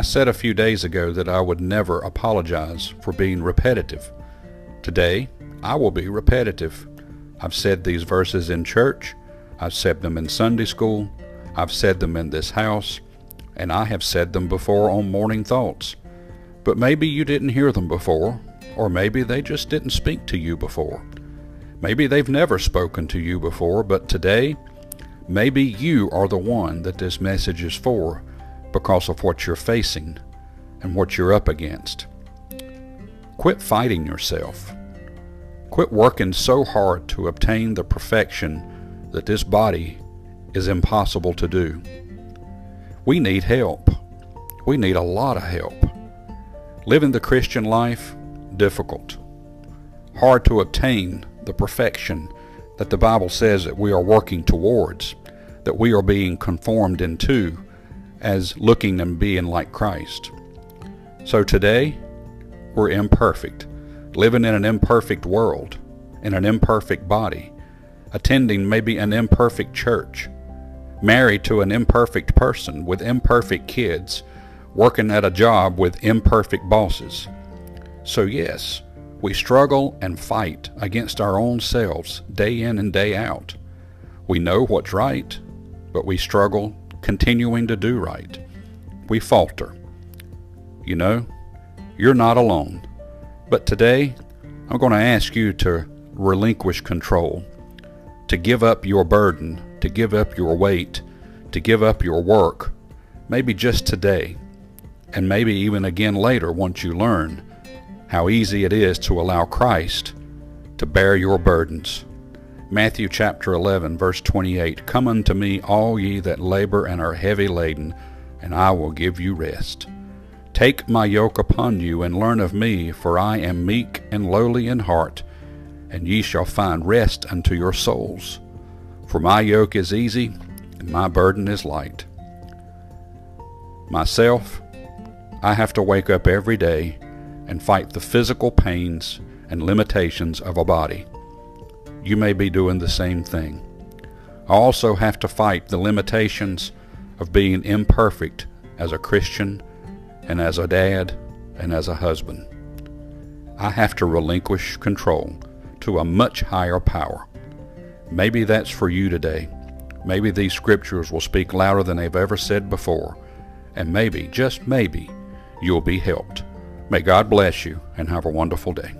I said a few days ago that I would never apologize for being repetitive. Today, I will be repetitive. I've said these verses in church, I've said them in Sunday school, I've said them in this house, and I have said them before on Morning Thoughts. But maybe you didn't hear them before, or maybe they just didn't speak to you before. Maybe they've never spoken to you before, but today, maybe you are the one that this message is for because of what you're facing and what you're up against. Quit fighting yourself. Quit working so hard to obtain the perfection that this body is impossible to do. We need help. We need a lot of help. Living the Christian life, difficult. Hard to obtain the perfection that the Bible says that we are working towards, that we are being conformed into as looking and being like Christ. So today, we're imperfect, living in an imperfect world, in an imperfect body, attending maybe an imperfect church, married to an imperfect person with imperfect kids, working at a job with imperfect bosses. So, yes, we struggle and fight against our own selves day in and day out. We know what's right, but we struggle continuing to do right. We falter. You know, you're not alone. But today, I'm going to ask you to relinquish control, to give up your burden, to give up your weight, to give up your work, maybe just today, and maybe even again later once you learn how easy it is to allow Christ to bear your burdens. Matthew chapter 11, verse 28 Come unto me, all ye that labor and are heavy laden, and I will give you rest. Take my yoke upon you, and learn of me, for I am meek and lowly in heart, and ye shall find rest unto your souls. For my yoke is easy, and my burden is light. Myself, I have to wake up every day and fight the physical pains and limitations of a body you may be doing the same thing. I also have to fight the limitations of being imperfect as a Christian and as a dad and as a husband. I have to relinquish control to a much higher power. Maybe that's for you today. Maybe these scriptures will speak louder than they've ever said before. And maybe, just maybe, you'll be helped. May God bless you and have a wonderful day.